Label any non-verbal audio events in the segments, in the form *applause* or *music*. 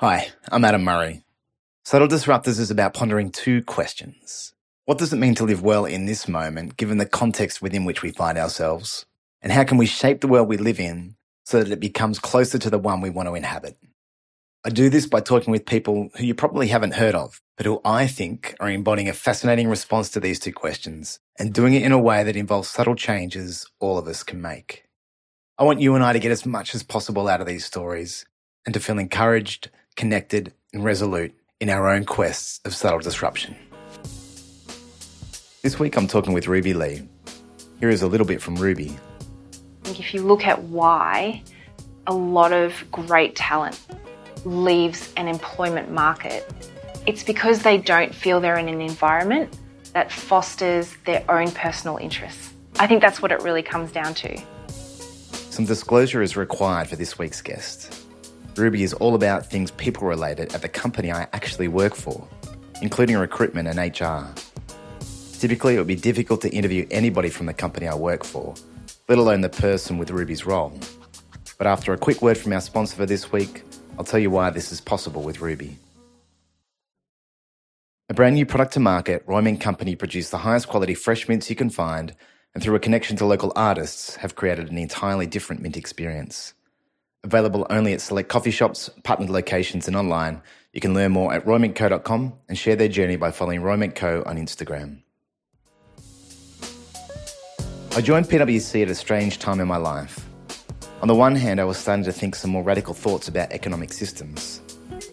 Hi, I'm Adam Murray. Subtle Disruptors is about pondering two questions. What does it mean to live well in this moment, given the context within which we find ourselves? And how can we shape the world we live in so that it becomes closer to the one we want to inhabit? I do this by talking with people who you probably haven't heard of, but who I think are embodying a fascinating response to these two questions and doing it in a way that involves subtle changes all of us can make. I want you and I to get as much as possible out of these stories and to feel encouraged, connected, and resolute in our own quests of subtle disruption. This week I'm talking with Ruby Lee. Here is a little bit from Ruby. I think if you look at why a lot of great talent leaves an employment market, it's because they don't feel they're in an environment that fosters their own personal interests. I think that's what it really comes down to. Some disclosure is required for this week's guest. Ruby is all about things people related at the company I actually work for, including recruitment and HR. Typically, it would be difficult to interview anybody from the company I work for, let alone the person with Ruby's role. But after a quick word from our sponsor for this week, I'll tell you why this is possible with Ruby. A brand new product to market, Roy Company produce the highest quality fresh mints you can find, and through a connection to local artists, have created an entirely different mint experience. Available only at select coffee shops, partnered locations, and online, you can learn more at roymintco.com and share their journey by following Co on Instagram. I joined PwC at a strange time in my life. On the one hand, I was starting to think some more radical thoughts about economic systems.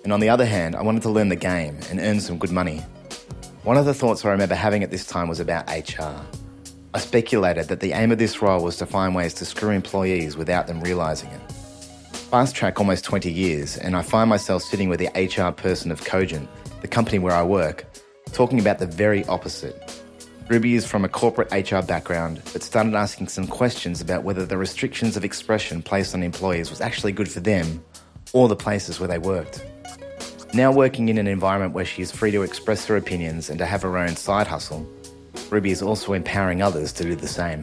And on the other hand, I wanted to learn the game and earn some good money. One of the thoughts I remember having at this time was about HR. I speculated that the aim of this role was to find ways to screw employees without them realising it. Fast track almost 20 years, and I find myself sitting with the HR person of Cogent, the company where I work, talking about the very opposite. Ruby is from a corporate HR background, but started asking some questions about whether the restrictions of expression placed on employees was actually good for them or the places where they worked. Now working in an environment where she is free to express her opinions and to have her own side hustle, Ruby is also empowering others to do the same.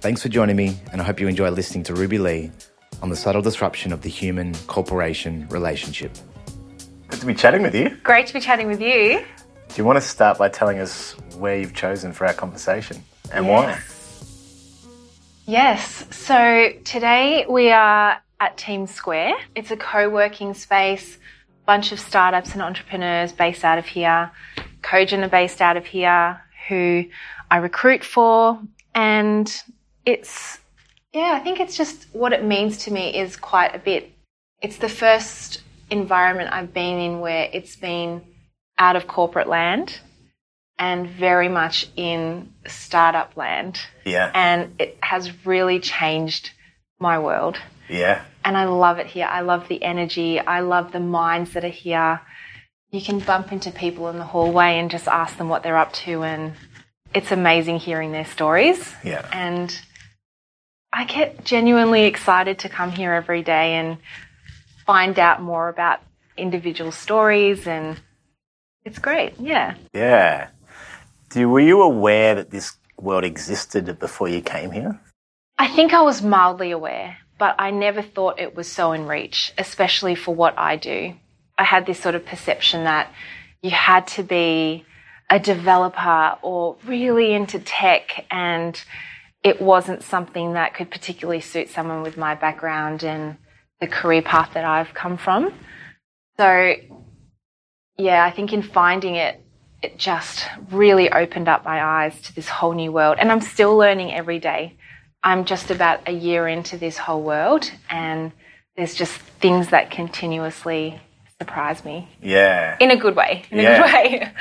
Thanks for joining me, and I hope you enjoy listening to Ruby Lee on the subtle disruption of the human corporation relationship. Good to be chatting with you. Great to be chatting with you. Do you want to start by telling us where you've chosen for our conversation and yes. why? Yes, so today we are at Team Square. It's a co working space, bunch of startups and entrepreneurs based out of here. Cogent are based out of here, who I recruit for. And it's, yeah, I think it's just what it means to me is quite a bit. It's the first environment I've been in where it's been out of corporate land and very much in startup land. Yeah. And it has really changed my world. Yeah. And I love it here. I love the energy. I love the minds that are here. You can bump into people in the hallway and just ask them what they're up to and it's amazing hearing their stories. Yeah. And I get genuinely excited to come here every day and find out more about individual stories and it's great. Yeah. Yeah. Do, were you aware that this world existed before you came here? I think I was mildly aware, but I never thought it was so in reach, especially for what I do. I had this sort of perception that you had to be a developer or really into tech and it wasn't something that could particularly suit someone with my background and the career path that I've come from. So yeah, I think in finding it, it just really opened up my eyes to this whole new world. And I'm still learning every day. I'm just about a year into this whole world, and there's just things that continuously surprise me. Yeah. In a good way. In Yeah. a good way.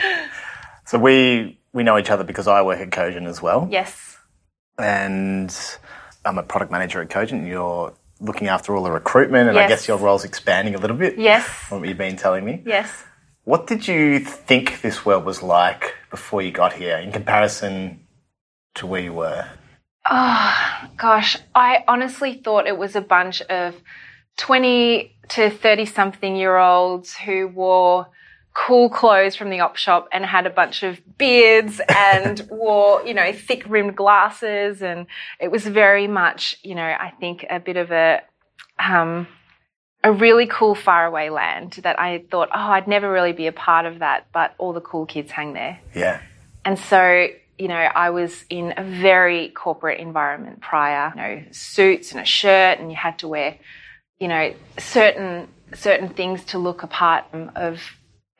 So we we know each other because I work at Cogent as well, yes. And I'm a product manager at Cogent. And You're looking after all the recruitment, and I guess your role's expanding a little bit. Yes. From what you've been telling me. Yes. What did you think this world was like before you got here in comparison to where you were? Oh, gosh. I honestly thought it was a bunch of 20 to 30 something year olds who wore cool clothes from the op shop and had a bunch of beards and *laughs* wore, you know, thick rimmed glasses. And it was very much, you know, I think a bit of a, um, a really cool faraway land that I thought, oh, I'd never really be a part of that, but all the cool kids hang there. Yeah. And so, you know, I was in a very corporate environment prior, you know, suits and a shirt, and you had to wear, you know, certain certain things to look apart of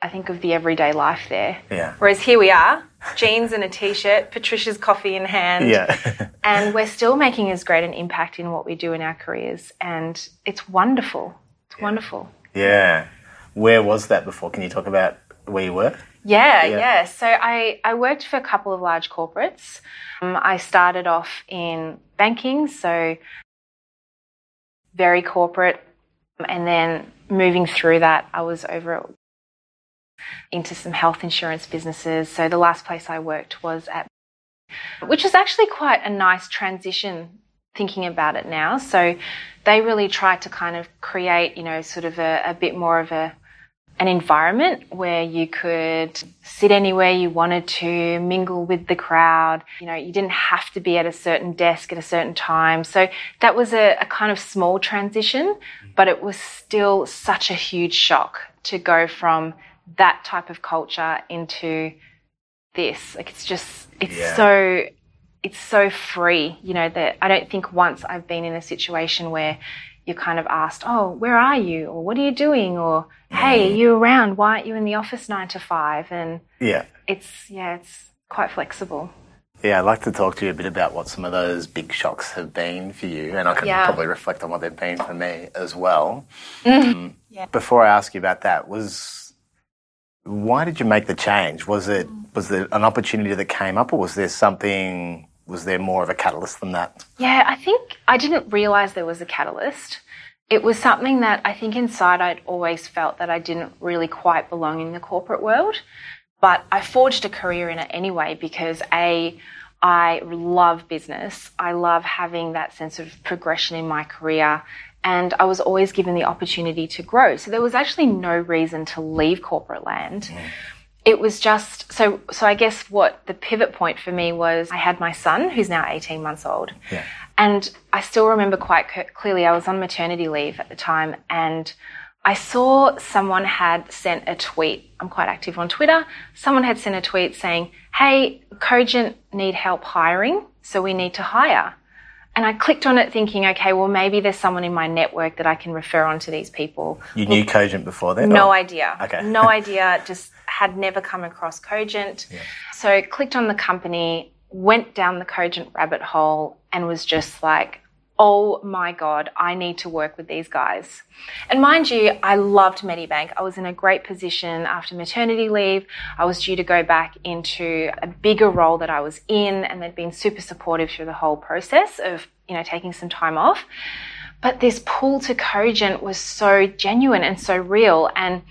I think of the everyday life there. Yeah. Whereas here we are, jeans and a t-shirt, Patricia's coffee in hand. Yeah. *laughs* and we're still making as great an impact in what we do in our careers and it's wonderful. It's wonderful. yeah. Where was that before? Can you talk about where you were? Yeah, Yeah. yeah. So I, I worked for a couple of large corporates. Um, I started off in banking, so very corporate. And then moving through that, I was over into some health insurance businesses. So the last place I worked was at, which was actually quite a nice transition thinking about it now. So they really tried to kind of create, you know, sort of a, a bit more of a, an environment where you could sit anywhere you wanted to, mingle with the crowd. You know, you didn't have to be at a certain desk at a certain time. So that was a, a kind of small transition, but it was still such a huge shock to go from that type of culture into this. Like it's just, it's Yeah. so, it's so free. You know, that I don't think once I've been in a situation where you're kind of asked, oh, where are you? Or what are you doing? Or, hey, are you around? Why aren't you in the office nine to five? And Yeah. it's, yeah, it's quite flexible. Yeah, I'd like to talk to you a bit about what some of those big shocks have been for you, and I can Yeah. probably reflect on what they've been for me as well. Mm-hmm. *laughs* Um, Yeah. Before I ask you about that, was why did you make the change? Was it was there an opportunity that came up, or was there something? Was there more of a catalyst than that? Yeah, I think I didn't realize there was a catalyst. It was something that I think inside I'd always felt that I didn't really quite belong in the corporate world. But I forged a career in it anyway because A, I love business. I love having that sense of progression in my career. And I was always given the opportunity to grow. So there was actually no reason to leave corporate land. Mm. It was just so so i guess what the pivot point for me was i had my son who's now 18 months old. Yeah. and i still remember quite clearly i was on maternity leave at the time and i saw someone had sent a tweet. I'm quite active on twitter. Someone had sent a tweet saying hey cogent need help hiring so we need to hire and I clicked on it thinking, okay, well, maybe there's someone in my network that I can refer on to these people. You knew Cogent before then? No or- idea. Okay. no *laughs* idea. Just had never come across Cogent. So clicked on the company, went down the Cogent rabbit hole, and was just like, oh my God, I need to work with these guys. And mind you, I loved Medibank. I was in a great position after maternity leave. I was due to go back into a bigger role that I was in, and they'd been super supportive through the whole process of, you know, taking some time off. But this pull to Cogent was so genuine and so real. And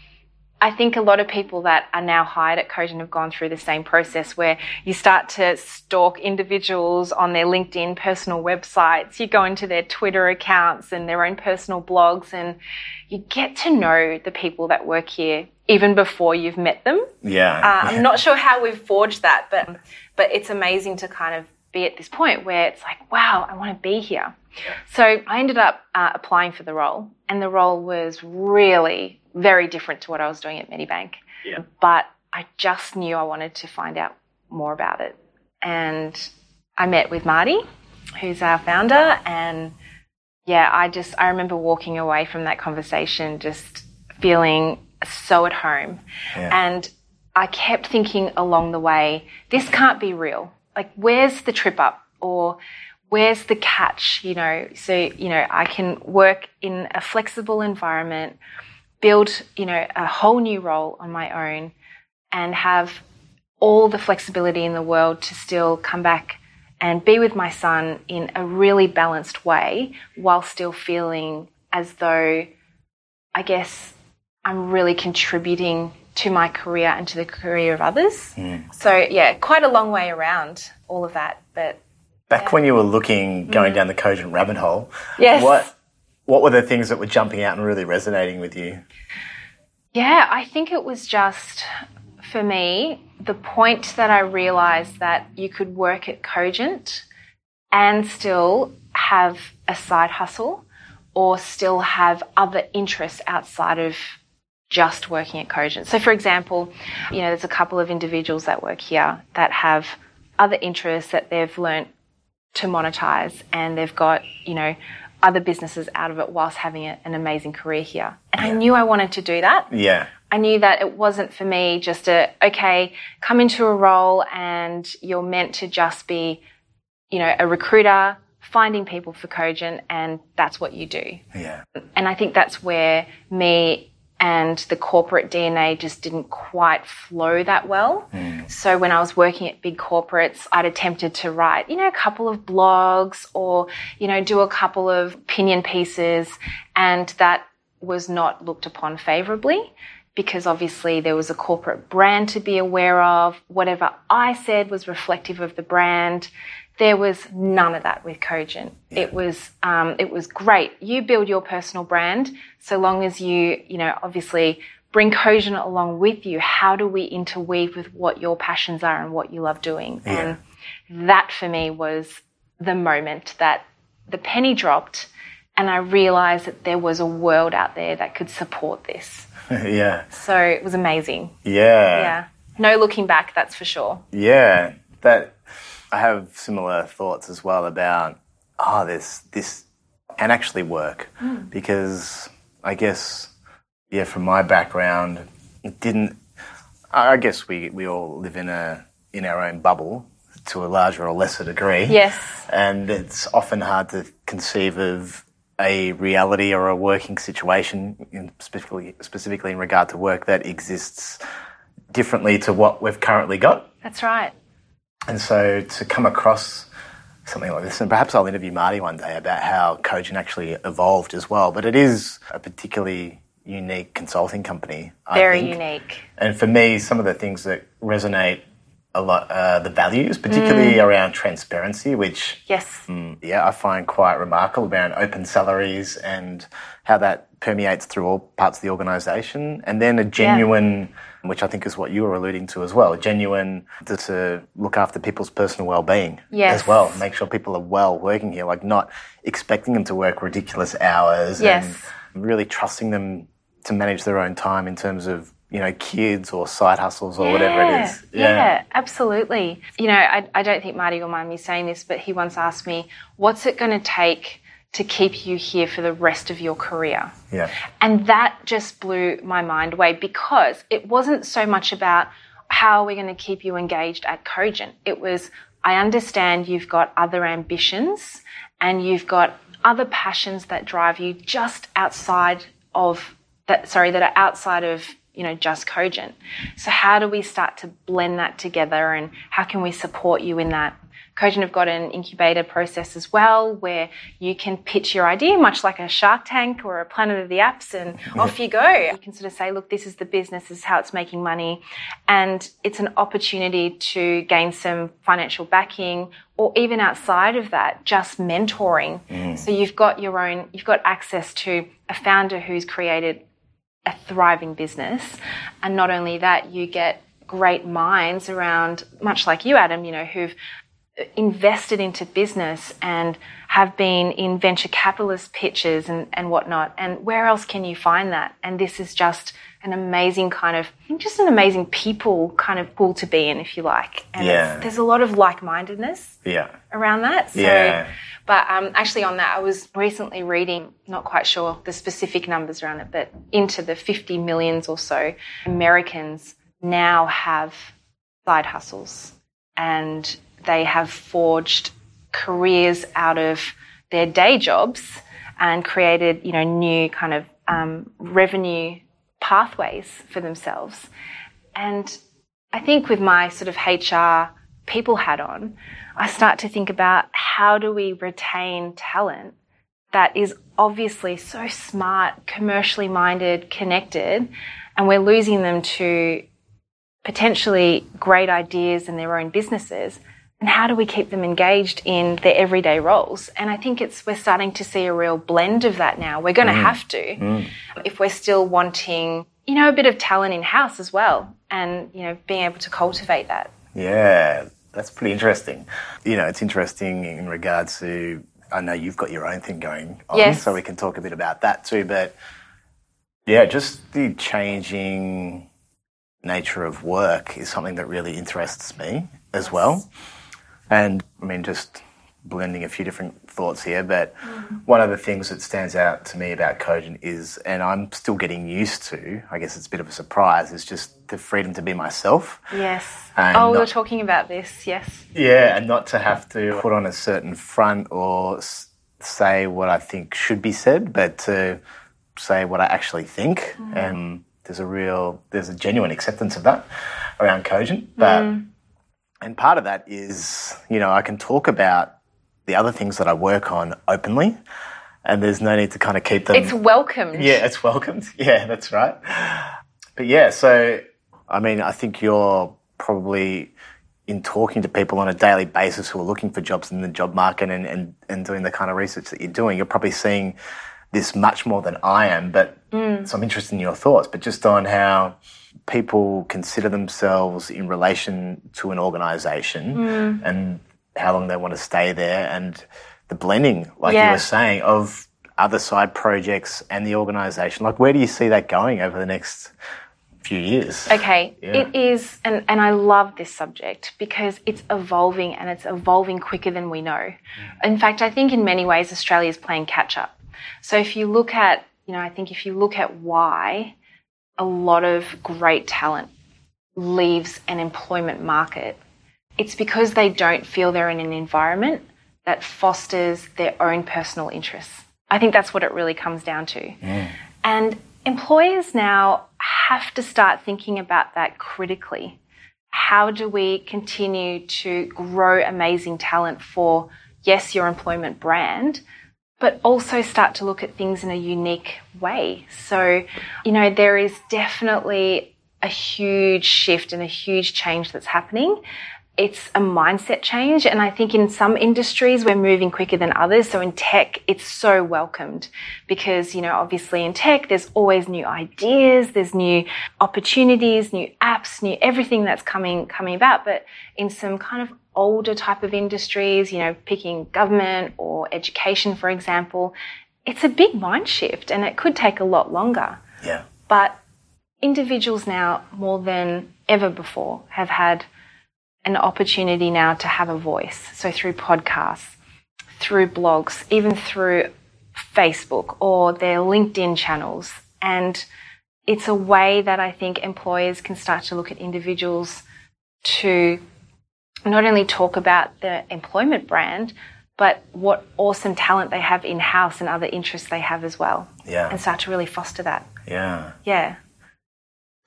I think a lot of people that are now hired at Cogent have gone through the same process where you start to stalk individuals on their LinkedIn personal websites, you go into their Twitter accounts and their own personal blogs, and you get to know the people that work here even before you've met them. Yeah. Uh, I'm not sure how we've forged that, but but it's amazing to kind of be at this point where it's like, wow, I want to be here. So I ended up uh, applying for the role, and the role was really very different to what I was doing at Medibank. Yeah. But I just knew I wanted to find out more about it, and I met with Marty, who's our founder, and yeah, I just I remember walking away from that conversation just feeling so at home. Yeah. And I kept thinking along the way, this can't be real. Like, where's the trip up? Or where's the catch? You know, so, you know, I can work in a flexible environment, build, you know, a whole new role on my own, and have all the flexibility in the world to still come back and be with my son in a really balanced way while still feeling as though, I guess, I'm really contributing to my career and to the career of others. So, yeah, quite a long way around all of that. But Back when you were looking, going down the Cogent rabbit hole, Mm. Yes. what what were the things that were jumping out and really resonating with you? yeah, I think it was just for me the point that I realized that you could work at Cogent and still have a side hustle or still have other interests outside of just working at Cogent. So, for example, you know, there's a couple of individuals that work here that have other interests that they've learnt to monetize and they've got, you know, other businesses out of it whilst having a, an amazing career here. And I knew I wanted to do that. Yeah. I knew that it wasn't for me just a, okay, come into a role and you're meant to just be, you know, a recruiter, finding people for Cogent, and that's what you do. Yeah. And I think that's where me and the corporate DNA just didn't quite flow that well. Mm. So when I was working at big corporates, I'd attempted to write, you know, a couple of blogs or, you know, do a couple of opinion pieces and that was not looked upon favorably because obviously there was a corporate brand to be aware of. Whatever I said was reflective of the brand. There was none of that with Cogent. Yeah. It was um, it was great. You build your personal brand so long as you you know obviously bring Cogent along with you. How do we interweave with what your passions are and what you love doing? Yeah. And that for me was the moment that the penny dropped, and I realised that there was a world out there that could support this. *laughs* yeah. So it was amazing. Yeah. Yeah. No looking back, that's for sure. Yeah, that I have similar thoughts as well about oh, this this can actually work hmm. because I guess yeah, from my background, it didn't. I guess we we all live in a in our own bubble to a larger or lesser degree. Yes. and it's often hard to conceive of a reality or a working situation, in specifically specifically in regard to work that exists differently to what we've currently got. That's right. And so to come across something like this, and perhaps I'll interview Marty one day about how Cogent actually evolved as well. But it is a particularly unique consulting company. I Very unique. And for me, some of the things that resonate a lot, uh, the values, particularly around transparency, which Yes. Mm, yeah, I find quite remarkable around open salaries and how that permeates through all parts of the organisation. And then a genuine, which I think is what you were alluding to as well, a genuine to, to look after people's personal well-being Yes. as well. Make sure people are well working here, like not expecting them to work ridiculous hours Yes. and really trusting them to manage their own time in terms of you know kids or side hustles or whatever it is. Yeah, absolutely. You know, I, I don't think Marty will mind me saying this, but he once asked me, what's it going to take to keep you here for the rest of your career? yeah, And that just blew my mind away because it wasn't so much about how are we going to keep you engaged at Cogent. It was, I understand you've got other ambitions and you've got other passions that drive you just outside of that, sorry, that are outside of, you know, just Cogent. So how do we start to blend that together and how can we support you in that? Cogent have got an incubator process as well where you can pitch your idea, much like a Shark Tank or a Planet of the Apps, and off you go. You can sort of say, look, this is the business, this is how it's making money. And it's an opportunity to gain some financial backing or even outside of that, just mentoring. Mm. So you've got your own, you've got access to a founder who's created a thriving business. And not only that, you get great minds around, much like you, Adam, you know, who've invested into business and have been in venture capitalist pitches and, and whatnot. And where else can you find that? And this is just an amazing kind of, just an amazing people kind of pool to be in, if you like. And Yeah. there's a lot of like mindedness yeah, around that. So, Yeah. but um, actually, on that, I was recently reading, not quite sure the specific numbers around it, but into the 50 millions or so Americans now have side hustles and they have forged careers out of their day jobs and created, you know, new kind of um, revenue pathways for themselves. And I think with my sort of HR people hat on, I start to think about how do we retain talent that is obviously so smart, commercially minded, connected, and we're losing them to potentially great ideas in their own businesses. And how do we keep them engaged in their everyday roles? And I think it's we're starting to see a real blend of that now. We're going to mm. have to mm. if we're still wanting, you know, a bit of talent in house as well, and you know, being able to cultivate that. Yeah, that's pretty interesting. You know, it's interesting in regards to I know you've got your own thing going on, Yes. so we can talk a bit about that too. But yeah, just the changing nature of work is something that really interests me as well. And I mean, just blending a few different thoughts here, but mm. one of the things that stands out to me about Cogent is, and I'm still getting used to, I guess it's a bit of a surprise, is just the freedom to be myself. Yes. Oh, we were talking about this. Yes. Yeah, and not to have to put on a certain front or s- say what I think should be said, but to say what I actually think. Mm. And there's a real, there's a genuine acceptance of that around Cogent. But mm. And part of that is, you know, I can talk about the other things that I work on openly, and there's no need to kind of keep them. It's welcomed. Yeah, it's welcomed. *laughs* Yeah, that's right. But yeah, so I mean, I think you're probably in talking to people on a daily basis who are looking for jobs in the job market and, and, and doing the kind of research that you're doing, you're probably seeing this much more than I am. But mm. so I'm interested in your thoughts, but just on how people consider themselves in relation to an organization mm. and how long they want to stay there and the blending, like you were saying, of other side projects and the organization. Like, where do you see that going over the next few years? Okay, Yeah. it is, and, and I love this subject because it's evolving and it's evolving quicker than we know. Mm. In fact, I think in many ways Australia is playing catch up. So if you look at, you know, I think if you look at why a lot of great talent leaves an employment market, it's because they don't feel they're in an environment that fosters their own personal interests. I think that's what it really comes down to. Mm. And employers now have to start thinking about that critically. How do we continue to grow amazing talent for, yes, your employment brand, but also start to look at things in a unique way? So, you know, there is definitely a huge shift and a huge change that's happening it's a mindset change. And I think in some industries, we're moving quicker than others. So in tech, it's so welcomed because, you know, obviously in tech, there's always new ideas, there's new opportunities, new apps, new everything that's coming, coming about. But in some kind of older type of industries, you know, picking government or education, for example, it's a big mind shift and it could take a lot longer. Yeah. But individuals now, more than ever before, have had an opportunity now to have a voice. So through podcasts, through blogs, even through Facebook or their LinkedIn channels. And it's a way that I think employers can start to look at individuals to not only talk about the employment brand, but what awesome talent they have in house and other interests they have as well. Yeah. And start to really foster that. Yeah. Yeah.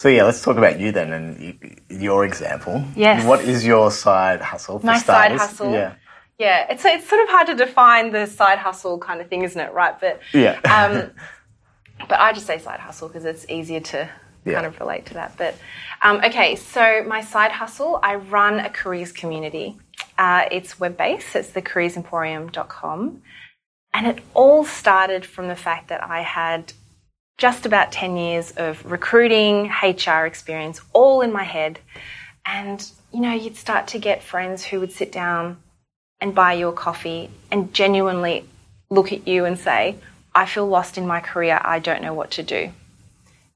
So yeah, let's talk about you then and your example. Yes. What is your side hustle? My side hustle? Yeah. Yeah, it's it's sort of hard to define the side hustle kind of thing, isn't it? Right, but Yeah. um, *laughs* but I just say side hustle because it's easier to Yeah. kind of relate to that. But um, okay, so my side hustle, I run a careers community. Uh, it's web based. It's the careersemporium.com, and it all started from the fact that I had just about 10 years of recruiting, HR experience, all in my head. And, you know, you'd start to get friends who would sit down and buy you a coffee and genuinely look at you and say, I feel lost in my career. I don't know what to do.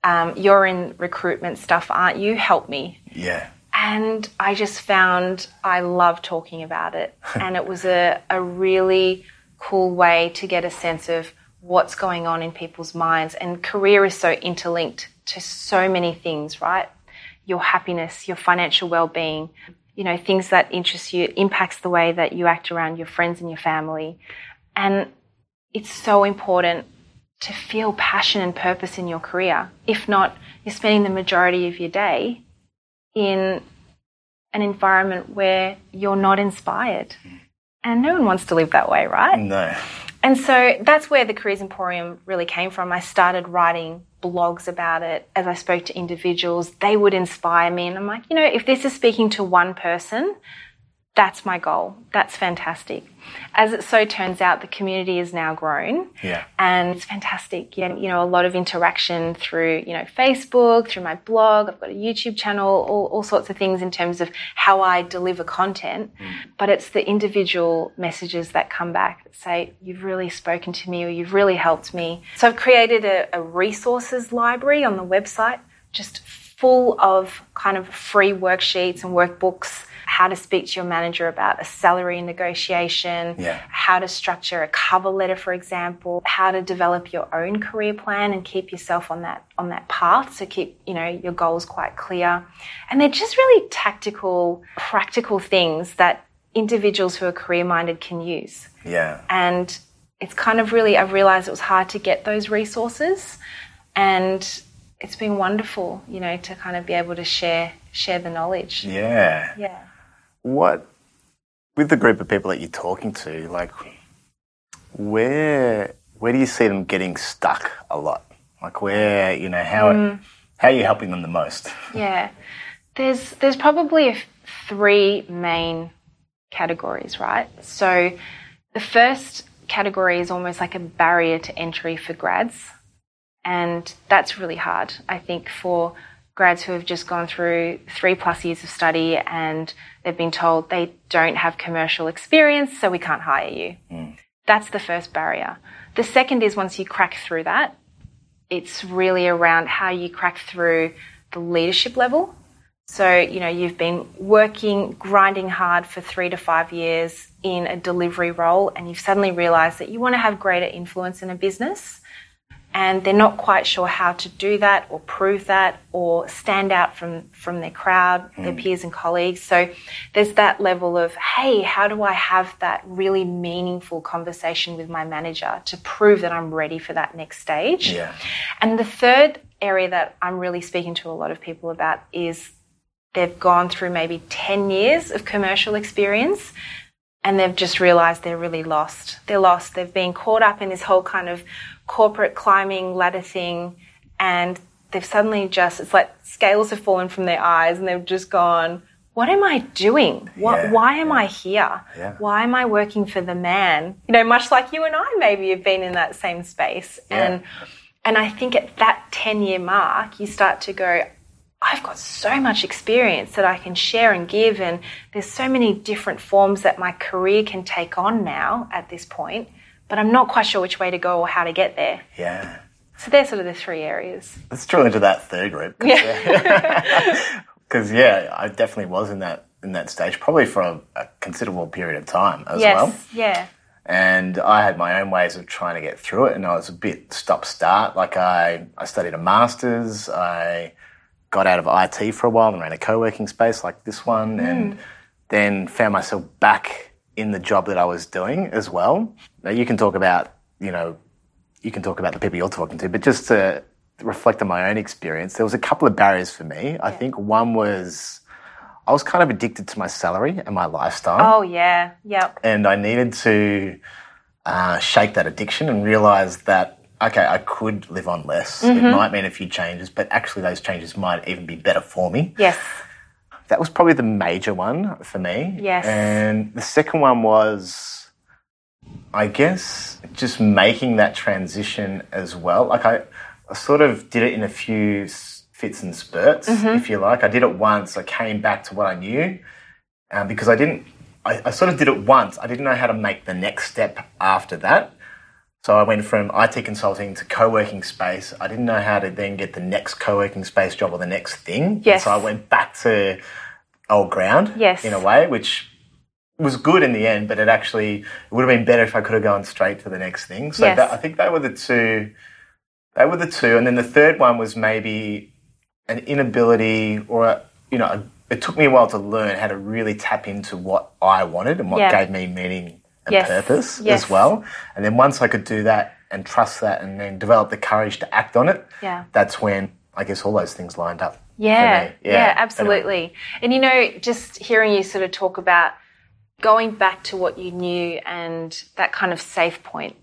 Um, you're in recruitment stuff, aren't you? Help me. Yeah. And I just found I love talking about it. *laughs* and it was a, a really cool way to get a sense of what's going on in people's minds. And career is so interlinked to so many things, right? Your happiness, your financial well being, you know, things that interest you, impacts the way that you act around your friends and your family. And it's so important to feel passion and purpose in your career. If not, you're spending the majority of your day in an environment where you're not inspired. And no one wants to live that way, right? No. And so that's where the Careers Emporium really came from. I started writing blogs about it as I spoke to individuals. They would inspire me. And I'm like, you know, if this is speaking to one person, That's my goal. That's fantastic. As it so turns out, the community is now grown. Yeah. And it's fantastic. Yeah, you know, a lot of interaction through, you know, Facebook, through my blog. I've got a YouTube channel, all, all sorts of things in terms of how I deliver content. Mm. But it's the individual messages that come back that say, you've really spoken to me or you've really helped me. So I've created a, a resources library on the website, just full of kind of free worksheets and workbooks how to speak to your manager about a salary negotiation, yeah. how to structure a cover letter, for example, how to develop your own career plan and keep yourself on that on that path. So keep you know your goals quite clear, and they're just really tactical, practical things that individuals who are career minded can use. Yeah, and it's kind of really I've realized it was hard to get those resources, and it's been wonderful, you know, to kind of be able to share share the knowledge. Yeah. Yeah what with the group of people that you're talking to, like where where do you see them getting stuck a lot? Like where you know how mm. how are you helping them the most? Yeah, there's there's probably three main categories, right? So the first category is almost like a barrier to entry for grads, and that's really hard. I think for grads who have just gone through three plus years of study and they've been told they don't have commercial experience, so we can't hire you. Mm. That's the first barrier. The second is once you crack through that, it's really around how you crack through the leadership level. So, you know, you've been working, grinding hard for three to five years in a delivery role, and you've suddenly realized that you want to have greater influence in a business and they're not quite sure how to do that or prove that or stand out from from their crowd, mm. their peers and colleagues. So there's that level of, hey, how do I have that really meaningful conversation with my manager to prove that I'm ready for that next stage? Yeah. And the third area that I'm really speaking to a lot of people about is they've gone through maybe 10 years of commercial experience and they've just realized they're really lost. They're lost. They've been caught up in this whole kind of corporate climbing ladder thing, and they've suddenly just, it's like scales have fallen from their eyes and they've just gone, what am I doing? What, yeah, why am yeah. I here? Yeah. Why am I working for the man? You know, much like you and I maybe have been in that same space. And and I think at that 10 year mark, you start to go, I've got so much experience that I can share and give, and there's so many different forms that my career can take on now at this point, but I'm not quite sure which way to go or how to get there. Yeah. So they're sort of the three areas. Let's drill into that third group. *laughs* Cause, yeah. Because yeah, I definitely was in that in that stage, probably for a, a considerable period of time as yes, well. Yeah. And I had my own ways of trying to get through it, and I was a bit stop start. Like I, I studied a master's. I got out of IT for a while and ran a co-working space like this one, mm. and then found myself back in the job that I was doing as well. Now you can talk about, you know, you can talk about the people you're talking to, but just to reflect on my own experience, there was a couple of barriers for me. Yeah. I think one was I was kind of addicted to my salary and my lifestyle. Oh yeah, yep. And I needed to uh, shake that addiction and realize that okay, I could live on less. Mm-hmm. It might mean a few changes, but actually those changes might even be better for me. Yes. That was probably the major one for me. Yes. And the second one was, I guess, just making that transition as well. Like I, I sort of did it in a few fits and spurts, mm-hmm. if you like. I did it once. I came back to what I knew um, because I didn't. I, I sort of did it once. I didn't know how to make the next step after that. So I went from IT consulting to co-working space. I didn't know how to then get the next co-working space job or the next thing. Yes. so I went back to old ground. Yes. In a way, which was good in the end, but it actually it would have been better if I could have gone straight to the next thing. So yes. that, I think they were the two. They were the two, and then the third one was maybe an inability, or you know, it took me a while to learn how to really tap into what I wanted and what yeah. gave me meaning and yes. purpose yes. as well. And then once I could do that and trust that and then develop the courage to act on it, yeah. that's when I guess all those things lined up. Yeah, yeah, yeah, absolutely. Anyway. And you know, just hearing you sort of talk about going back to what you knew and that kind of safe point.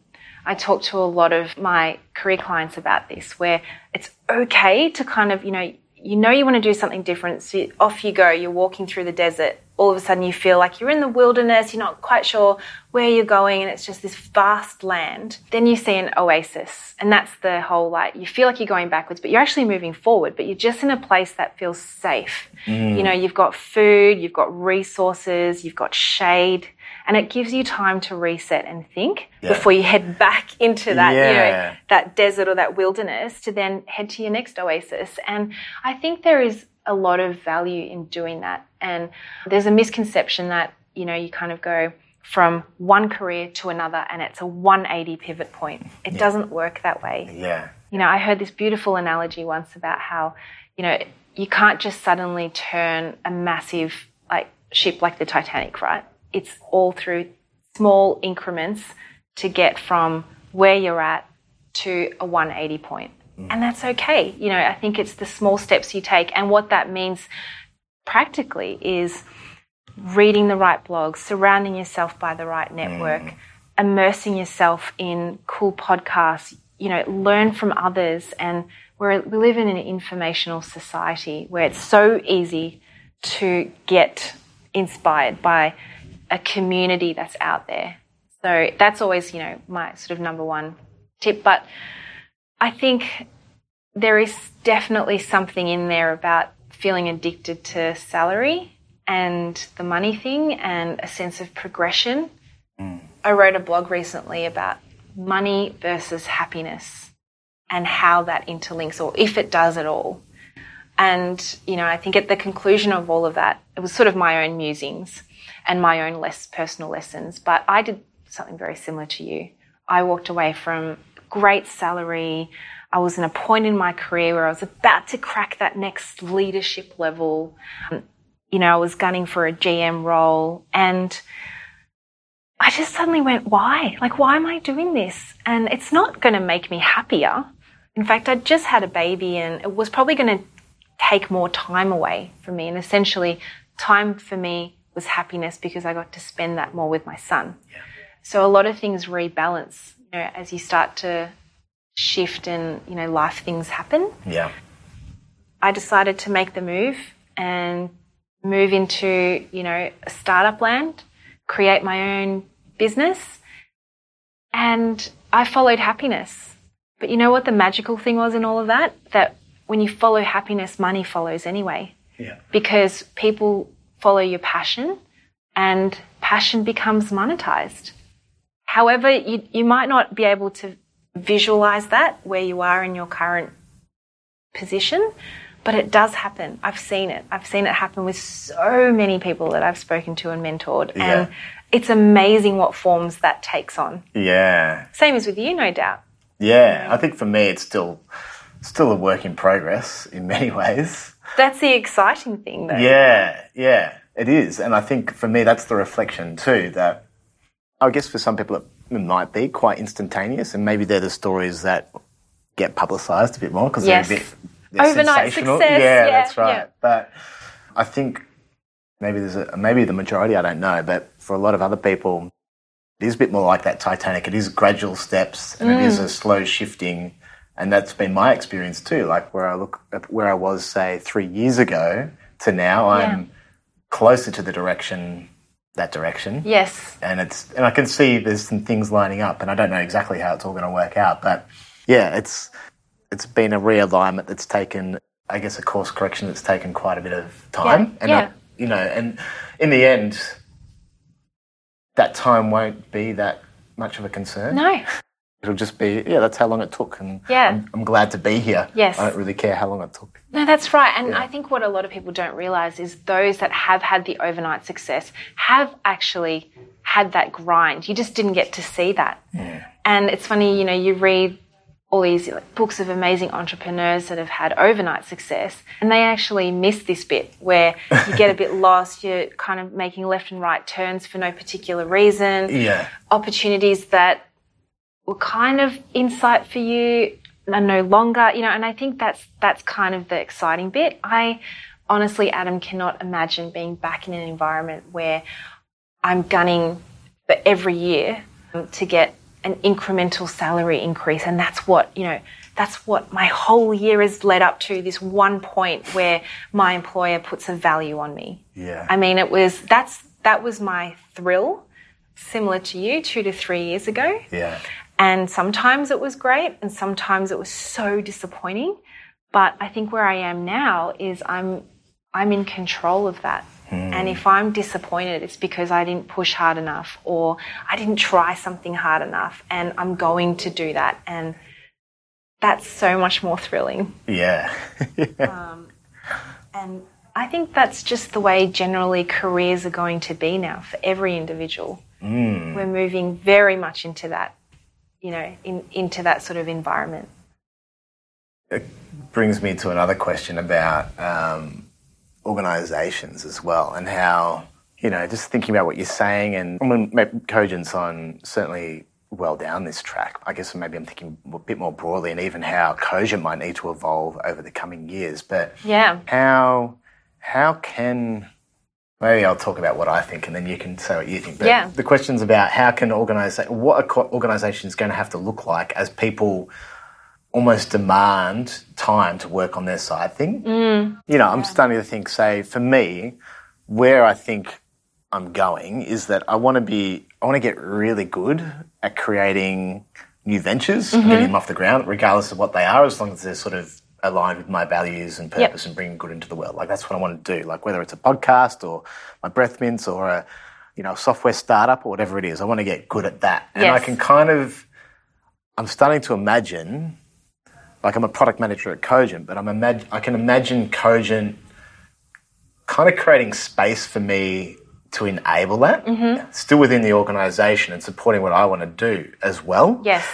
I talk to a lot of my career clients about this where it's okay to kind of, you know, you know you want to do something different. So off you go. You're walking through the desert. All of a sudden, you feel like you're in the wilderness. You're not quite sure where you're going, and it's just this vast land. Then you see an oasis, and that's the whole like you feel like you're going backwards, but you're actually moving forward. But you're just in a place that feels safe. Mm. You know, you've got food, you've got resources, you've got shade and it gives you time to reset and think yeah. before you head back *laughs* into that yeah. you know that desert or that wilderness to then head to your next oasis and i think there is a lot of value in doing that. And there's a misconception that you know you kind of go from one career to another and it's a 180 pivot point. It yeah. doesn't work that way. Yeah. You know i heard this beautiful analogy once about how you know you can't just suddenly turn a massive like ship like the titanic right? It's all through small increments to get from where you're at to a 180 point. And that's okay. You know, I think it's the small steps you take. And what that means practically is reading the right blogs, surrounding yourself by the right network, mm. immersing yourself in cool podcasts, you know, learn from others. And we're, we live in an informational society where it's so easy to get inspired by a community that's out there. So that's always, you know, my sort of number one tip. But I think there is definitely something in there about feeling addicted to salary and the money thing and a sense of progression. Mm. I wrote a blog recently about money versus happiness and how that interlinks or if it does at all. And, you know, I think at the conclusion of all of that, it was sort of my own musings and my own less personal lessons. But I did something very similar to you. I walked away from great salary. I was in a point in my career where I was about to crack that next leadership level. Um, you know, I was gunning for a GM role and I just suddenly went, why? Like, why am I doing this? And it's not going to make me happier. In fact, I just had a baby and it was probably going to take more time away from me. And essentially, time for me was happiness because I got to spend that more with my son. Yeah. So a lot of things rebalance, you know, as you start to shift and, you know, life things happen. Yeah. I decided to make the move and move into, you know, a startup land, create my own business. And I followed happiness. But you know what the magical thing was in all of that? That when you follow happiness, money follows anyway. Yeah. Because people follow your passion and passion becomes monetized. However, you, you might not be able to visualize that where you are in your current position, but it does happen. I've seen it. I've seen it happen with so many people that I've spoken to and mentored. Yeah. And it's amazing what forms that takes on. Yeah. Same as with you, no doubt. Yeah. I think for me, it's still, still a work in progress in many *laughs* ways. That's the exciting thing, though. Yeah, yeah, it is. And I think for me, that's the reflection too that I guess for some people it might be quite instantaneous, and maybe they're the stories that get publicised a bit more because yes. they're a bit they're overnight success. Yeah, yeah, that's right. Yeah. But I think maybe there's a, maybe the majority, I don't know, but for a lot of other people, it is a bit more like that Titanic. It is gradual steps and mm. it is mm. a slow shifting and that's been my experience too. Like where I look where I was, say, three years ago to now, I'm closer to the direction, that direction. Yes. And it's, and I can see there's some things lining up, and I don't know exactly how it's all going to work out, but yeah, it's, it's been a realignment that's taken, I guess, a course correction that's taken quite a bit of time. Yeah. And yeah. I, you know, and in the end, that time won't be that much of a concern. No. It'll just be, yeah, that's how long it took. And yeah. I'm, I'm glad to be here. Yes. I don't really care how long it took. No, that's right. And yeah. I think what a lot of people don't realize is those that have had the overnight success have actually had that grind. You just didn't get to see that. Yeah. And it's funny, you know, you read all these like, books of amazing entrepreneurs that have had overnight success, and they actually miss this bit where you get a bit *laughs* lost. You're kind of making left and right turns for no particular reason. Yeah. Opportunities that were kind of insight for you are no longer, you know, and I think that's that's kind of the exciting bit. I honestly, Adam, cannot imagine being back in an environment where I'm gunning for every year um, to get an incremental salary increase, and that's what you know that's what my whole year has led up to this one point where my employer puts a value on me. Yeah. I mean, it was that's that was my thrill, similar to you, two to three years ago. Yeah. And sometimes it was great, and sometimes it was so disappointing. But I think where I am now is I'm I'm in control of that. And if I'm disappointed, it's because I didn't push hard enough or I didn't try something hard enough. And I'm going to do that. And that's so much more thrilling. Yeah. *laughs* Um, and I think that's just the way generally careers are going to be now for every individual. We're moving very much into that, you know, in, into that sort of environment. it brings me to another question about um, organisations as well, and how you know, just thinking about what you're saying, and when maybe Cogent's on certainly well down this track. I guess maybe I'm thinking a bit more broadly, and even how Cogent might need to evolve over the coming years. But Yeah. how how can maybe I'll talk about what I think, and then you can say what you think. But Yeah. the question's about how can organization what a co- organisation is going to have to look like as people almost demand time to work on their side thing. Mm. You know, I'm starting to think, say, for me, where I think I'm going is that I want to be, I want to get really good at creating new ventures, and getting mm-hmm. them off the ground, regardless of what they are, as long as they're sort of aligned with my values and purpose and bringing good into the world. Like that's what I want to do. Like whether it's a podcast or my breath mints or a, you know, software startup or whatever it is, I want to get good at that. And I can kind of, I'm starting to imagine like I'm a product manager at Cogent, but I'm imag- I can imagine Cogent kind of creating space for me to enable that, Mm-hmm. still within the organisation and supporting what I want to do as well. Yes.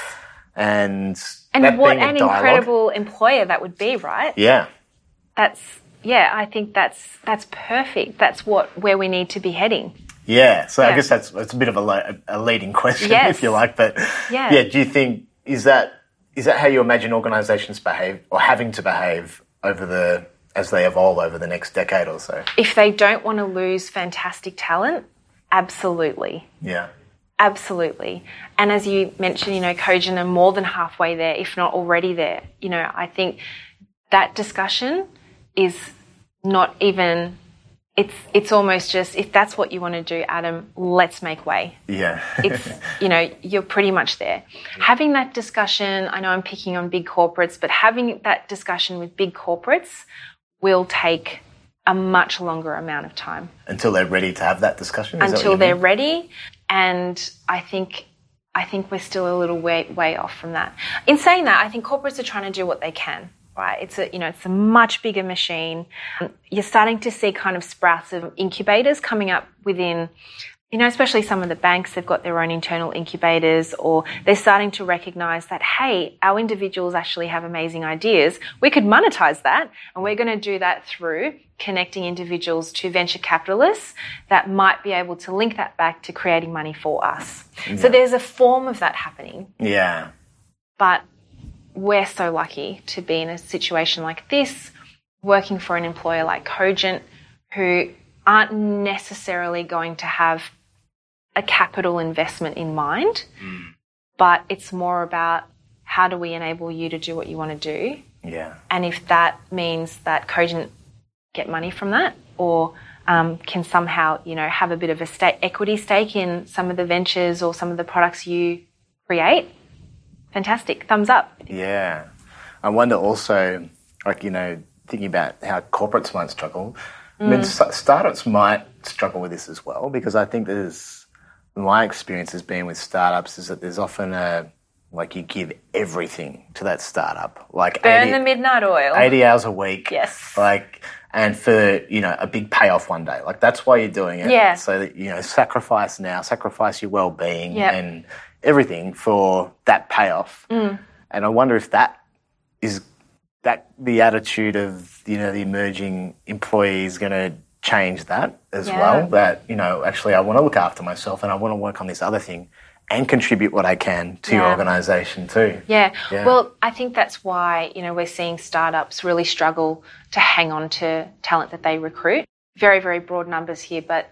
And And that what an incredible employer that would be, right? Yeah, That's yeah, I think that's that's perfect. That's what where we need to be heading. yeah. So I guess that's it's a bit of a, a leading question, *laughs* Yes. if you like. But Yeah. yeah, do you think is that is that how you imagine organisations behave or having to behave over the as they evolve over the next decade or so? If they don't want to lose fantastic talent, absolutely. Yeah. Absolutely. And as you mentioned, you know, Cogent are more than halfway there, if not already there. You know, I think that discussion is not even it's it's almost just if that's what you want to do, Adam, let's make way. Yeah. It's you know, you're pretty much there. Having that discussion, I know I'm picking on big corporates, but having that discussion with big corporates will take a much longer amount of time until they're ready to have that discussion. Is until you they're mean? ready. And I think I think we're still a little way way off from that. In saying that, I think corporates are trying to do what they can. Right? It's a you know it's a much bigger machine. You're starting to see kind of sprouts of incubators coming up within. You know, especially some of the banks, they've got their own internal incubators, or they're starting to recognize that, hey, our individuals actually have amazing ideas. We could monetize that, and we're going to do that through connecting individuals to venture capitalists that might be able to link that back to creating money for us. So there's a form of that happening, Yeah. but we're so lucky to be in a situation like this, working for an employer like Cogent, who aren't necessarily going to have a capital investment in mind, but it's more about how do we enable you to do what you want to do Yeah. and if that means that Cogent get money from that or um, can somehow, you know, have a bit of a stake, equity stake in some of the ventures or some of the products you create, fantastic. Thumbs up. Yeah. I wonder also, like, you know, thinking about how corporates might struggle. I Mm. mean, startups might struggle with this as well because I think there's, my experience has been with startups is that there's often a, like, you give everything to that startup. Like, Burn 80 the midnight oil. 80 hours a week. Yes. Like, and for, you know, a big payoff one day. Like, that's why you're doing it. Yeah. So that, you know, sacrifice now, sacrifice your well being Yep. and everything for that payoff. Mm. And I wonder if that is that the attitude of, you know, the emerging employees going to change that as Yeah. well. That, you know, actually, I want to look after myself and I want to work on this other thing and contribute what I can to your organization too. Yeah. Yeah. Well, I think that's why, you know, we're seeing startups really struggle to hang on to talent that they recruit. Very, very broad numbers here, but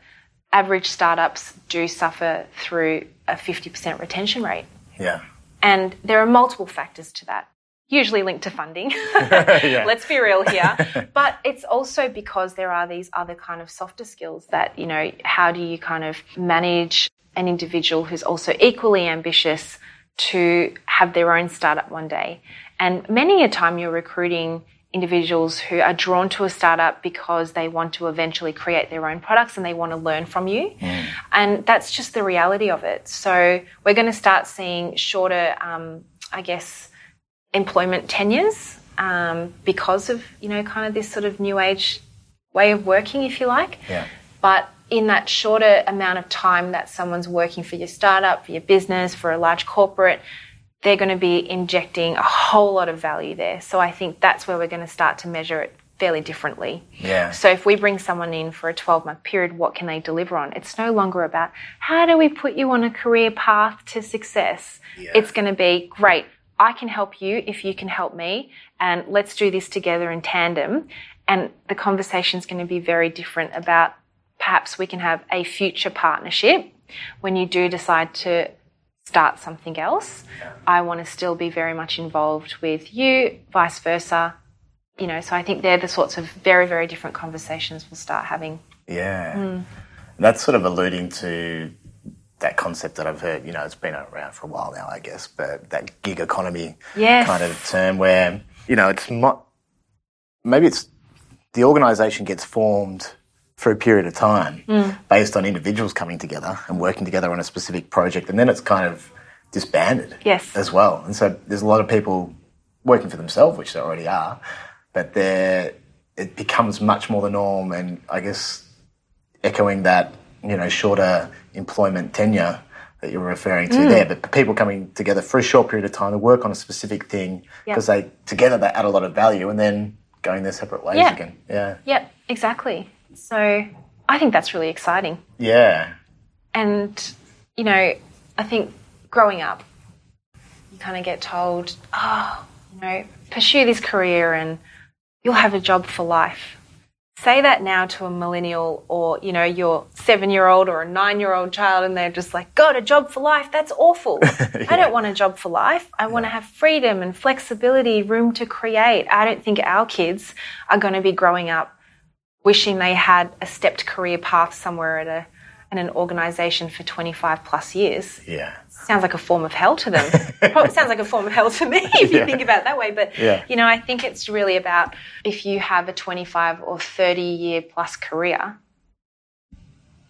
average startups do suffer through a 50% retention rate. Yeah. And there are multiple factors to that. Usually linked to funding. *laughs* Let's be real here. *laughs* but it's also because there are these other kind of softer skills that, you know, how do you kind of manage an individual who's also equally ambitious to have their own startup one day? And many a time you're recruiting individuals who are drawn to a startup because they want to eventually create their own products and they want to learn from you. Mm. And that's just the reality of it. So we're going to start seeing shorter, um, I guess, employment tenures um, because of, you know, kind of this sort of new age way of working, if you like. Yeah. But in that shorter amount of time that someone's working for your startup, for your business, for a large corporate, they're going to be injecting a whole lot of value there. So I think that's where we're going to start to measure it fairly differently. Yeah. So if we bring someone in for a 12 month period, what can they deliver on? It's no longer about how do we put you on a career path to success. Yeah. It's going to be great. I can help you if you can help me and let's do this together in tandem. And the conversation is going to be very different about perhaps we can have a future partnership when you do decide to start something else. I want to still be very much involved with you, vice versa. You know, so I think they're the sorts of very, very different conversations we'll start having. Yeah. Mm. That's sort of alluding to that concept that I've heard, you know, it's been around for a while now, I guess, but that gig economy yes. kind of term where, you know, it's not, maybe it's the organisation gets formed for a period of time mm. based on individuals coming together and working together on a specific project. And then it's kind of disbanded yes. as well. And so there's a lot of people working for themselves, which they already are, but they it becomes much more the norm. And I guess echoing that, you know, shorter employment tenure that you're referring to mm. there, but people coming together for a short period of time to work on a specific thing because yep. they together they add a lot of value and then going their separate ways yeah. again. Yeah. Yep, exactly. So I think that's really exciting. Yeah. And, you know, I think growing up, you kind of get told, oh, you know, pursue this career and you'll have a job for life. Say that now to a millennial or, you know, your seven year old or a nine year old child, and they're just like, God, a job for life, that's awful. yeah. *laughs* I don't want a job for life. I want to have freedom and flexibility, room to create. I don't think our kids are going to be growing up wishing they had a stepped career path somewhere at a in an organisation for 25 plus years. Yeah. Sounds like a form of hell to them. Probably sounds like a form of hell to me if you yeah. think about it that way. But, yeah. you know, I think it's really about if you have a 25 or 30 year plus career,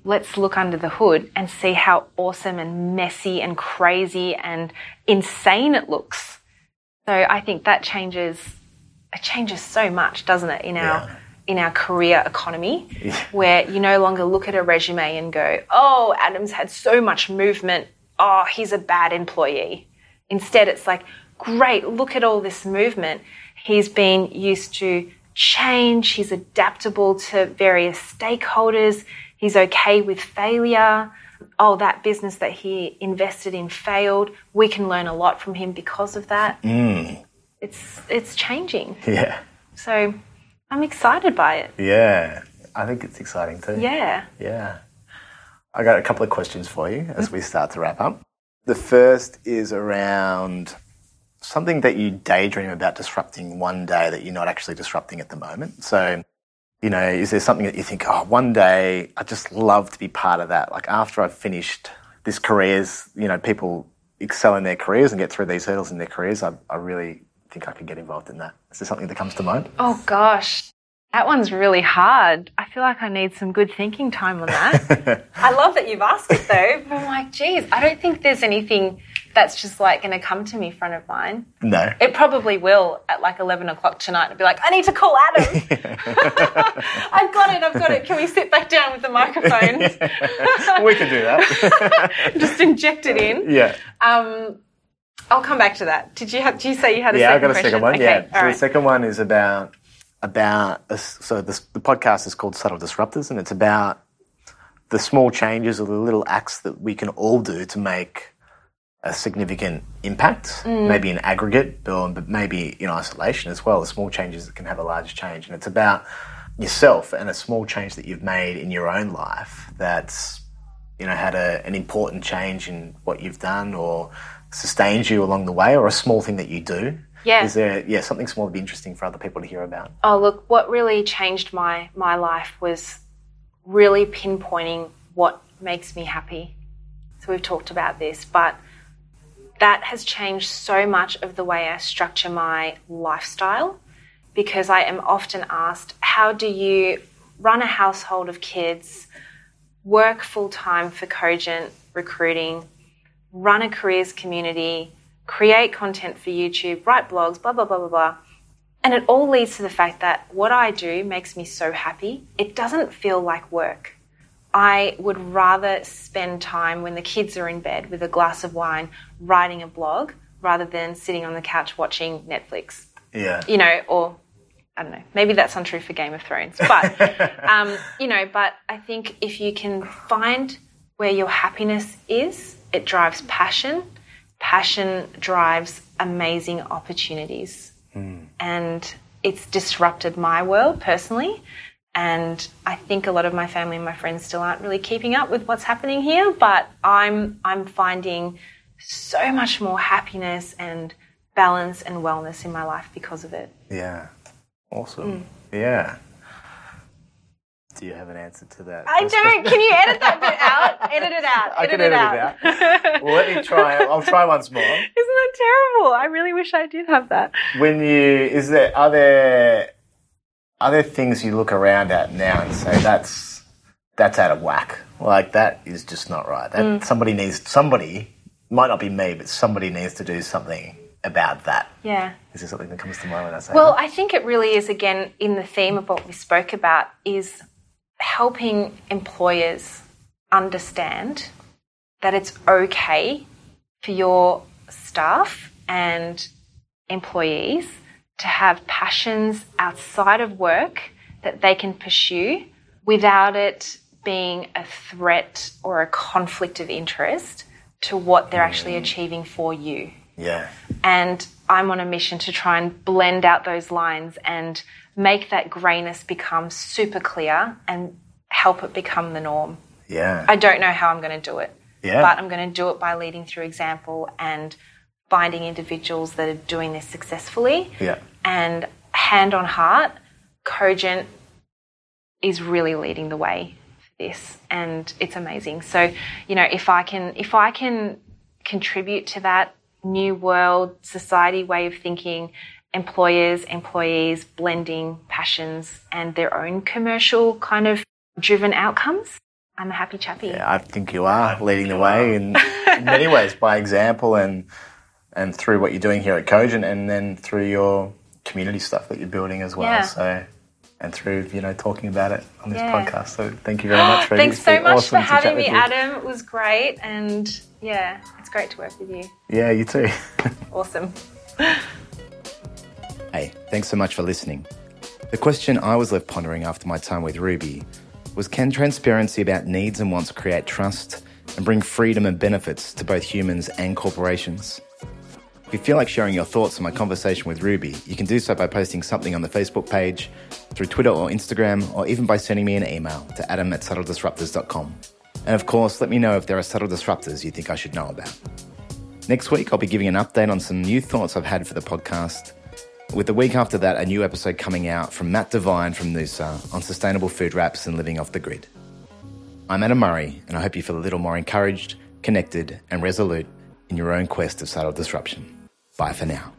let's look under the hood and see how awesome and messy and crazy and insane it looks. So I think that changes, it changes so much, doesn't it, in our. Yeah in our career economy yeah. where you no longer look at a resume and go, oh, Adam's had so much movement. Oh, he's a bad employee. Instead, it's like, great, look at all this movement. He's been used to change. He's adaptable to various stakeholders. He's okay with failure. Oh, that business that he invested in failed. We can learn a lot from him because of that. Mm. It's it's changing. Yeah. So I'm excited by it. Yeah, I think it's exciting too. Yeah. Yeah. I got a couple of questions for you as we start to wrap up. The first is around something that you daydream about disrupting one day that you're not actually disrupting at the moment. So, you know, is there something that you think, oh, one day I just love to be part of that? Like after I've finished this careers, you know, people excel in their careers and get through these hurdles in their careers, I, I really think I could get involved in that? Is there something that comes to mind? Oh gosh, that one's really hard. I feel like I need some good thinking time on that. *laughs* I love that you've asked it though. But I'm like, geez, I don't think there's anything that's just like going to come to me front of mind. No. It probably will at like 11 o'clock tonight and be like, I need to call Adam. *laughs* I've got it, I've got it. Can we sit back down with the microphones? *laughs* we can do that. just inject it in. Yeah. Um, I'll come back to that. Did you have? Did you say you had a yeah, second I've got a question? second one. Okay. Yeah. So right. the second one is about about so this, the podcast is called Subtle Disruptors, and it's about the small changes or the little acts that we can all do to make a significant impact, mm. maybe in aggregate, but maybe in isolation as well. The small changes that can have a large change, and it's about yourself and a small change that you've made in your own life that's you know had a, an important change in what you've done or sustains you along the way or a small thing that you do Yeah. Is there yeah something small to be interesting for other people to hear about? Oh, look, what really changed my, my life was really pinpointing what makes me happy. So we've talked about this, but that has changed so much of the way I structure my lifestyle because I am often asked, how do you run a household of kids, work full time for Cogent recruiting, run a careers community, create content for YouTube, write blogs, blah, blah, blah, blah, blah. And it all leads to the fact that what I do makes me so happy. It doesn't feel like work. I would rather spend time when the kids are in bed with a glass of wine writing a blog rather than sitting on the couch watching Netflix. Yeah. You know, or I don't know, maybe that's untrue for Game of Thrones. But, *laughs* um, you know, but I think if you can find where your happiness is, it drives passion. Passion drives amazing opportunities. And it's disrupted my world personally. And I think a lot of my family and my friends still aren't really keeping up with what's happening here, but I'm I'm finding so much more happiness and balance and wellness in my life because of it. Yeah. Awesome. Mm. Yeah. Do you have an answer to that? I don't. Can you edit that bit out? Edit it out. I edit can it edit out. it out. Well, let me try. I'll try once more. *laughs* Isn't that terrible? I really wish I did have that. When you is there are there are there things you look around at now and say that's that's out of whack? Like that is just not right. That Mm. somebody needs somebody might not be me, but somebody needs to do something about that. Yeah. Is there something that comes to mind when I say Well, that? I think it really is again in the theme of what we spoke about is helping employers understand that it's okay for your staff and employees to have passions outside of work that they can pursue without it being a threat or a conflict of interest to what they're mm. actually achieving for you Yeah. and I'm on a mission to try and blend out those lines and make that greyness become super clear and help it become the norm. Yeah. I don't know how I'm going to do it, yeah. but I'm going to do it by leading through example and finding individuals that are doing this successfully. yeah. And hand on heart, Cogent is really leading the way for this, and it's amazing. So, you know, if I can, if I can contribute to that new world society way of thinking, employers, employees blending passions and their own commercial kind of driven outcomes, I'm a happy chappy. Yeah, I think you are leading the way in, *laughs* in many ways by example and and through what you're doing here at Cogent and then through your community stuff that you're building as well. Yeah. So and through, you know, talking about it on this Yeah. podcast. So thank you very much. *gasps* Thanks so much awesome for having me. Adam. It was great, and yeah, it's great to work with you. Yeah, you too. *laughs* Awesome. *laughs* Hey, thanks so much for listening. The question I was left pondering after my time with Ruby was can transparency about needs and wants create trust and bring freedom and benefits to both humans and corporations? If you feel like sharing your thoughts on my conversation with Ruby, you can do so by posting something on the Facebook page, through Twitter or Instagram, or even by sending me an email to adam at subtledisruptors.com. And of course, let me know if there are subtle disruptors you think I should know about. Next week, I'll be giving an update on some new thoughts I've had for the podcast. With the week after that, a new episode coming out from Matt Devine from uh, Noosa on sustainable food wraps and living off the grid. I'm Adam Murray, and I hope you feel a little more encouraged, connected, and resolute in your own quest of subtle disruption. Bye for now.